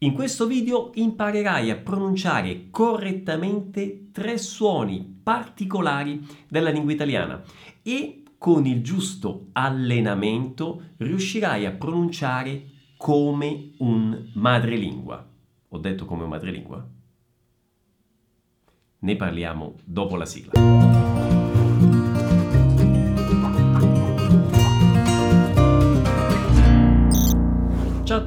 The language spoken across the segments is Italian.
In questo video imparerai a pronunciare correttamente tre suoni particolari della lingua italiana e con il giusto allenamento riuscirai a pronunciare come un madrelingua. Ho detto come un madrelingua? Ne parliamo dopo la sigla.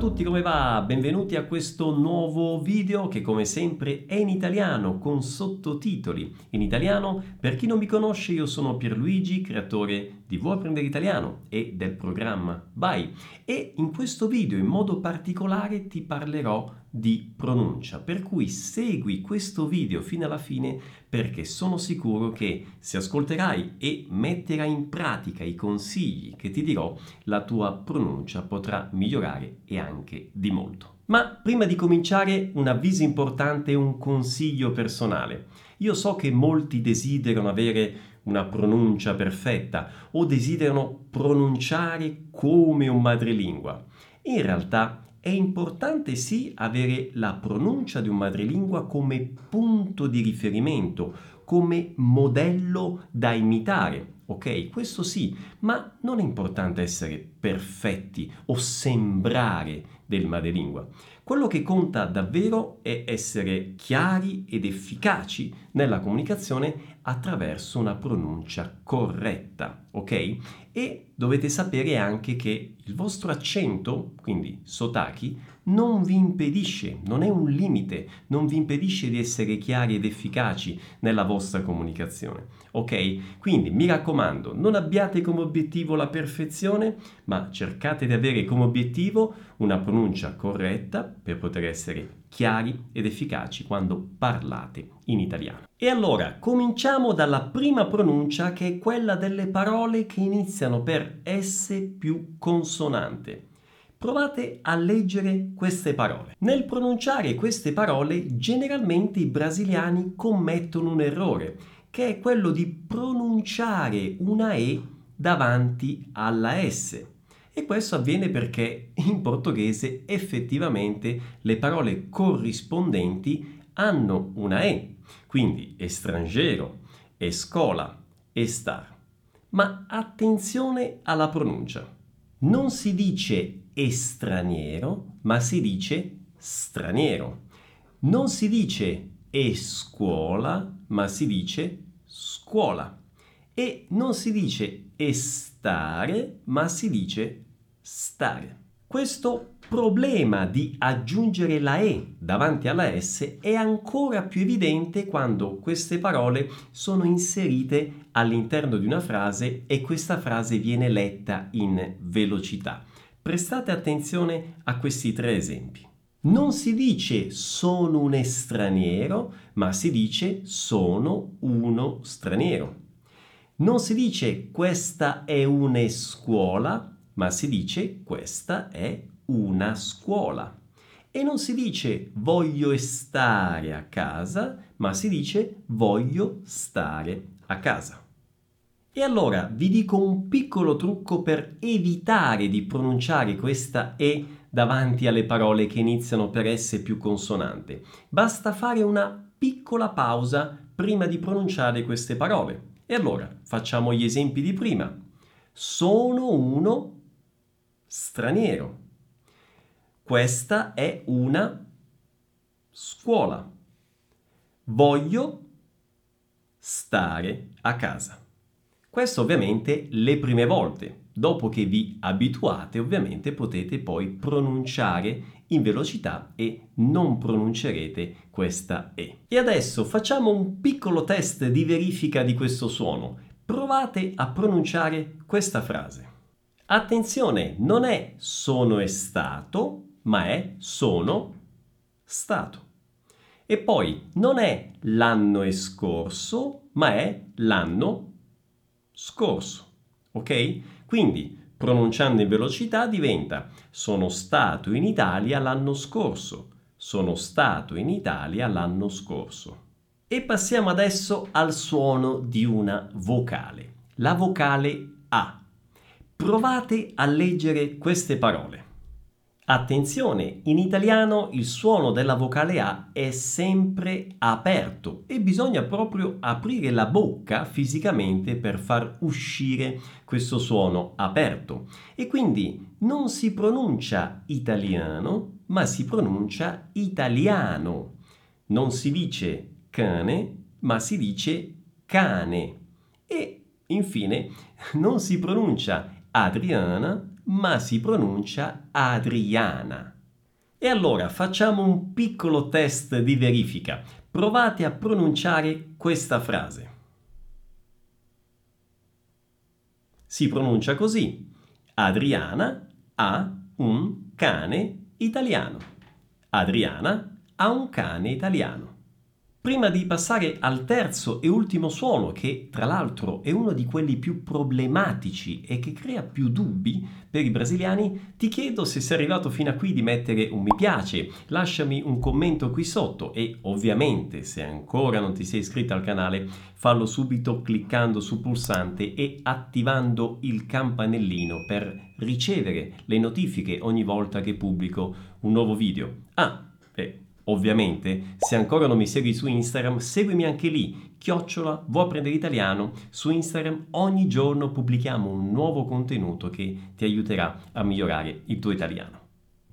Tutti, come va? Benvenuti a questo nuovo video che come sempre è in italiano con sottotitoli in italiano. Per chi non mi conosce, io sono Pierluigi, creatore di Vuoi apprendere italiano e del programma Bye. E in questo video in modo particolare ti parlerò di pronuncia, per cui segui questo video fino alla fine perché sono sicuro che se ascolterai e metterai in pratica i consigli che ti dirò, la tua pronuncia potrà migliorare e anche di molto. Ma prima di cominciare un avviso importante e un consiglio personale. Io so che molti desiderano avere una pronuncia perfetta o desiderano pronunciare come un madrelingua. In realtà è importante sì avere la pronuncia di un madrelingua come punto di riferimento, come modello da imitare. Ok, questo sì, ma non è importante essere perfetti o sembrare del madrelingua. Quello che conta davvero è essere chiari ed efficaci nella comunicazione attraverso una pronuncia corretta, ok? E dovete sapere anche che il vostro accento, quindi sotaki, non vi impedisce, non è un limite, non vi impedisce di essere chiari ed efficaci nella vostra comunicazione. Ok? Quindi mi raccomando, non abbiate come obiettivo la perfezione, ma cercate di avere come obiettivo una pronuncia corretta per poter essere chiari ed efficaci quando parlate in italiano. E allora cominciamo dalla prima pronuncia che è quella delle parole che iniziano per S più consonante. Provate a leggere queste parole. Nel pronunciare queste parole generalmente i brasiliani commettono un errore, che è quello di pronunciare una E davanti alla S. E questo avviene perché in portoghese effettivamente le parole corrispondenti hanno una E, quindi estrangero, escola, estar. Ma attenzione alla pronuncia. Non si dice estraniero, ma si dice straniero. Non si dice e scuola, ma si dice scuola. E non si dice estare, ma si dice stare. Questo problema di aggiungere la E davanti alla S è ancora più evidente quando queste parole sono inserite all'interno di una frase e questa frase viene letta in velocità. Prestate attenzione a questi tre esempi. Non si dice sono un estranero, ma si dice sono uno straniero. Non si dice questa è una scuola, ma si dice questa è una scuola. E non si dice voglio stare a casa, ma si dice voglio stare a casa. E allora vi dico un piccolo trucco per evitare di pronunciare questa E davanti alle parole che iniziano per S più consonante. Basta fare una piccola pausa prima di pronunciare queste parole. E allora facciamo gli esempi di prima. Sono uno straniero. Questa è una scuola. Voglio stare a casa. Questo ovviamente le prime volte. Dopo che vi abituate, ovviamente potete poi pronunciare in velocità e non pronuncerete questa E. E adesso facciamo un piccolo test di verifica di questo suono. Provate a pronunciare questa frase. Attenzione, non è sono è stato, ma è sono stato. E poi non è l'anno è scorso, ma è l'anno scorso. Ok? Quindi, pronunciando in velocità diventa sono stato in Italia l'anno scorso. Sono stato in Italia l'anno scorso. E passiamo adesso al suono di una vocale. La vocale A. Provate a leggere queste parole. Attenzione, in italiano il suono della vocale A è sempre aperto e bisogna proprio aprire la bocca fisicamente per far uscire questo suono aperto. E quindi non si pronuncia italiano, ma si pronuncia italiano. Non si dice cane, ma si dice cane. E infine non si pronuncia Adriana, ma si pronuncia Adriana. E allora facciamo un piccolo test di verifica. Provate a pronunciare questa frase. Si pronuncia così. Adriana ha un cane italiano. Adriana ha un cane italiano. Prima di passare al terzo e ultimo suono, che tra l'altro è uno di quelli più problematici e che crea più dubbi per i brasiliani, ti chiedo se sei arrivato fino a qui di mettere un mi piace, lasciami un commento qui sotto e ovviamente se ancora non ti sei iscritto al canale fallo subito cliccando sul pulsante e attivando il campanellino per ricevere le notifiche ogni volta che pubblico un nuovo video. Ah, beh, Ovviamente, se ancora non mi segui su Instagram, seguimi anche lì, chiocciola, vuoi apprendere italiano. Su Instagram ogni giorno pubblichiamo un nuovo contenuto che ti aiuterà a migliorare il tuo italiano.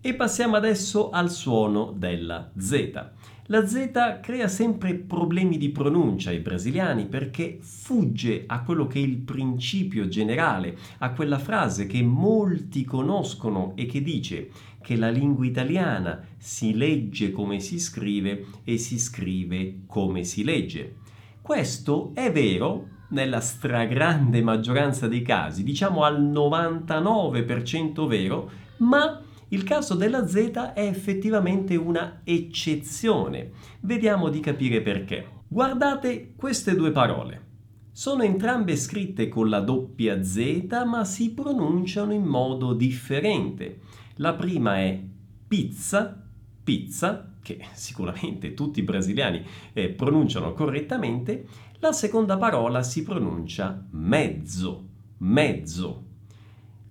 E passiamo adesso al suono della Z. La Z crea sempre problemi di pronuncia ai brasiliani perché fugge a quello che è il principio generale, a quella frase che molti conoscono e che dice che la lingua italiana si legge come si scrive e si scrive come si legge. Questo è vero nella stragrande maggioranza dei casi, diciamo al 99% vero, ma il caso della Z è effettivamente una eccezione. Vediamo di capire perché. Guardate queste due parole. Sono entrambe scritte con la doppia Z, ma si pronunciano in modo differente. La prima è pizza, pizza, che sicuramente tutti i brasiliani eh, pronunciano correttamente. La seconda parola si pronuncia mezzo, mezzo.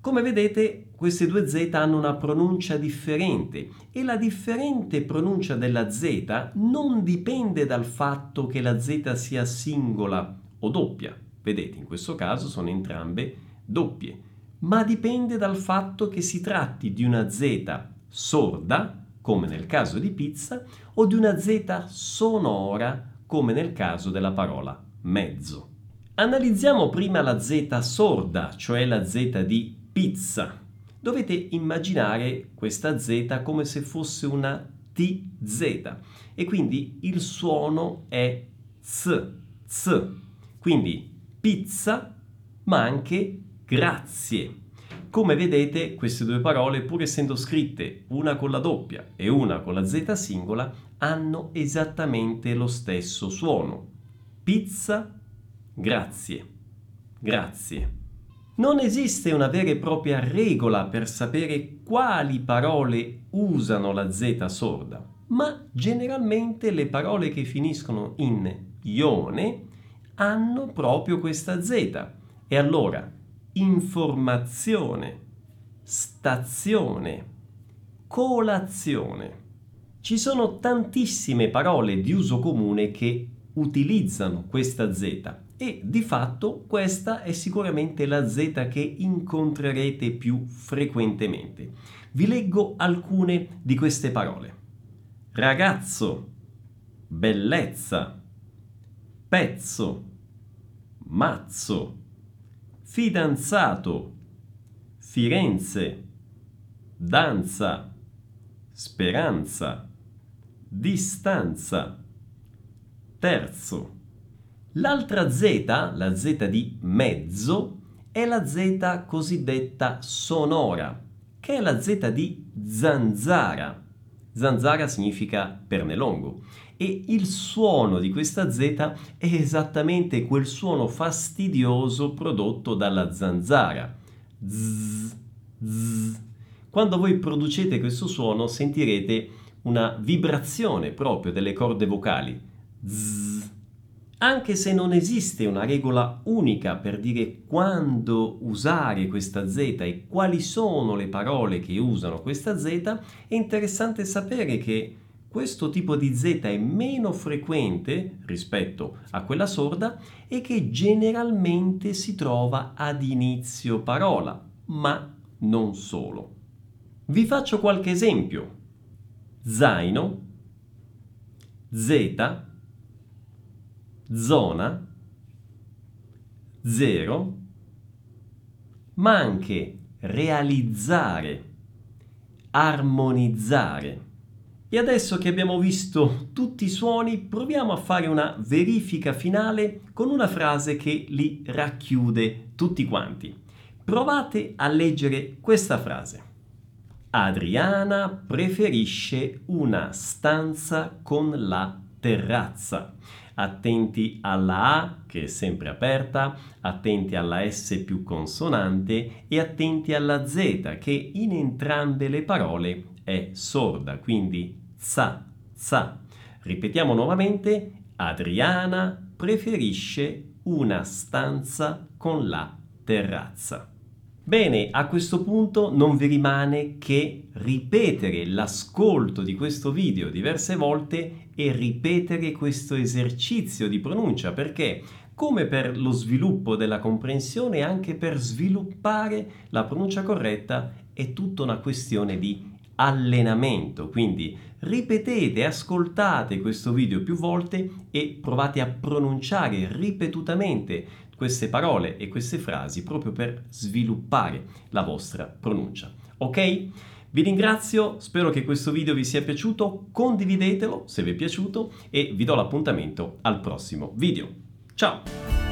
Come vedete, queste due Z hanno una pronuncia differente e la differente pronuncia della Z non dipende dal fatto che la Z sia singola o doppia. Vedete, in questo caso sono entrambe doppie ma dipende dal fatto che si tratti di una Z sorda, come nel caso di pizza, o di una Z sonora, come nel caso della parola mezzo. Analizziamo prima la Z sorda, cioè la Z di pizza. Dovete immaginare questa Z come se fosse una TZ e quindi il suono è Z, Z. Quindi pizza, ma anche grazie. Come vedete, queste due parole, pur essendo scritte una con la doppia e una con la Z singola, hanno esattamente lo stesso suono. Pizza, grazie. Grazie. Non esiste una vera e propria regola per sapere quali parole usano la Z sorda, ma generalmente le parole che finiscono in ione hanno proprio questa Z. E allora, informazione, stazione, colazione. Ci sono tantissime parole di uso comune che utilizzano questa Z e di fatto questa è sicuramente la Z che incontrerete più frequentemente. Vi leggo alcune di queste parole. Ragazzo, bellezza, pezzo, mazzo, fidanzato, Firenze, danza, speranza, distanza, terzo. L'altra Z, la Z di mezzo, è la Z cosiddetta sonora, che è la Z di zanzara. Zanzara significa pernelongo e il suono di questa Z è esattamente quel suono fastidioso prodotto dalla zanzara. Zzz, zzz. Quando voi producete questo suono sentirete una vibrazione proprio delle corde vocali. Zzz. Anche se non esiste una regola unica per dire quando usare questa Z e quali sono le parole che usano questa Z, è interessante sapere che questo tipo di Z è meno frequente rispetto a quella sorda e che generalmente si trova ad inizio parola, ma non solo. Vi faccio qualche esempio. Zaino, Z, zona, zero, ma anche realizzare, armonizzare. E adesso che abbiamo visto tutti i suoni, proviamo a fare una verifica finale con una frase che li racchiude tutti quanti. Provate a leggere questa frase. Adriana preferisce una stanza con la terrazza. Attenti alla A che è sempre aperta, attenti alla S più consonante e attenti alla Z che in entrambe le parole è sorda, quindi za, za. Ripetiamo nuovamente, Adriana preferisce una stanza con la terrazza. Bene, a questo punto non vi rimane che ripetere l'ascolto di questo video diverse volte e ripetere questo esercizio di pronuncia perché come per lo sviluppo della comprensione anche per sviluppare la pronuncia corretta è tutta una questione di allenamento. Quindi ripetete, ascoltate questo video più volte e provate a pronunciare ripetutamente queste parole e queste frasi proprio per sviluppare la vostra pronuncia. Ok? Vi ringrazio, spero che questo video vi sia piaciuto, condividetelo se vi è piaciuto e vi do l'appuntamento al prossimo video. Ciao!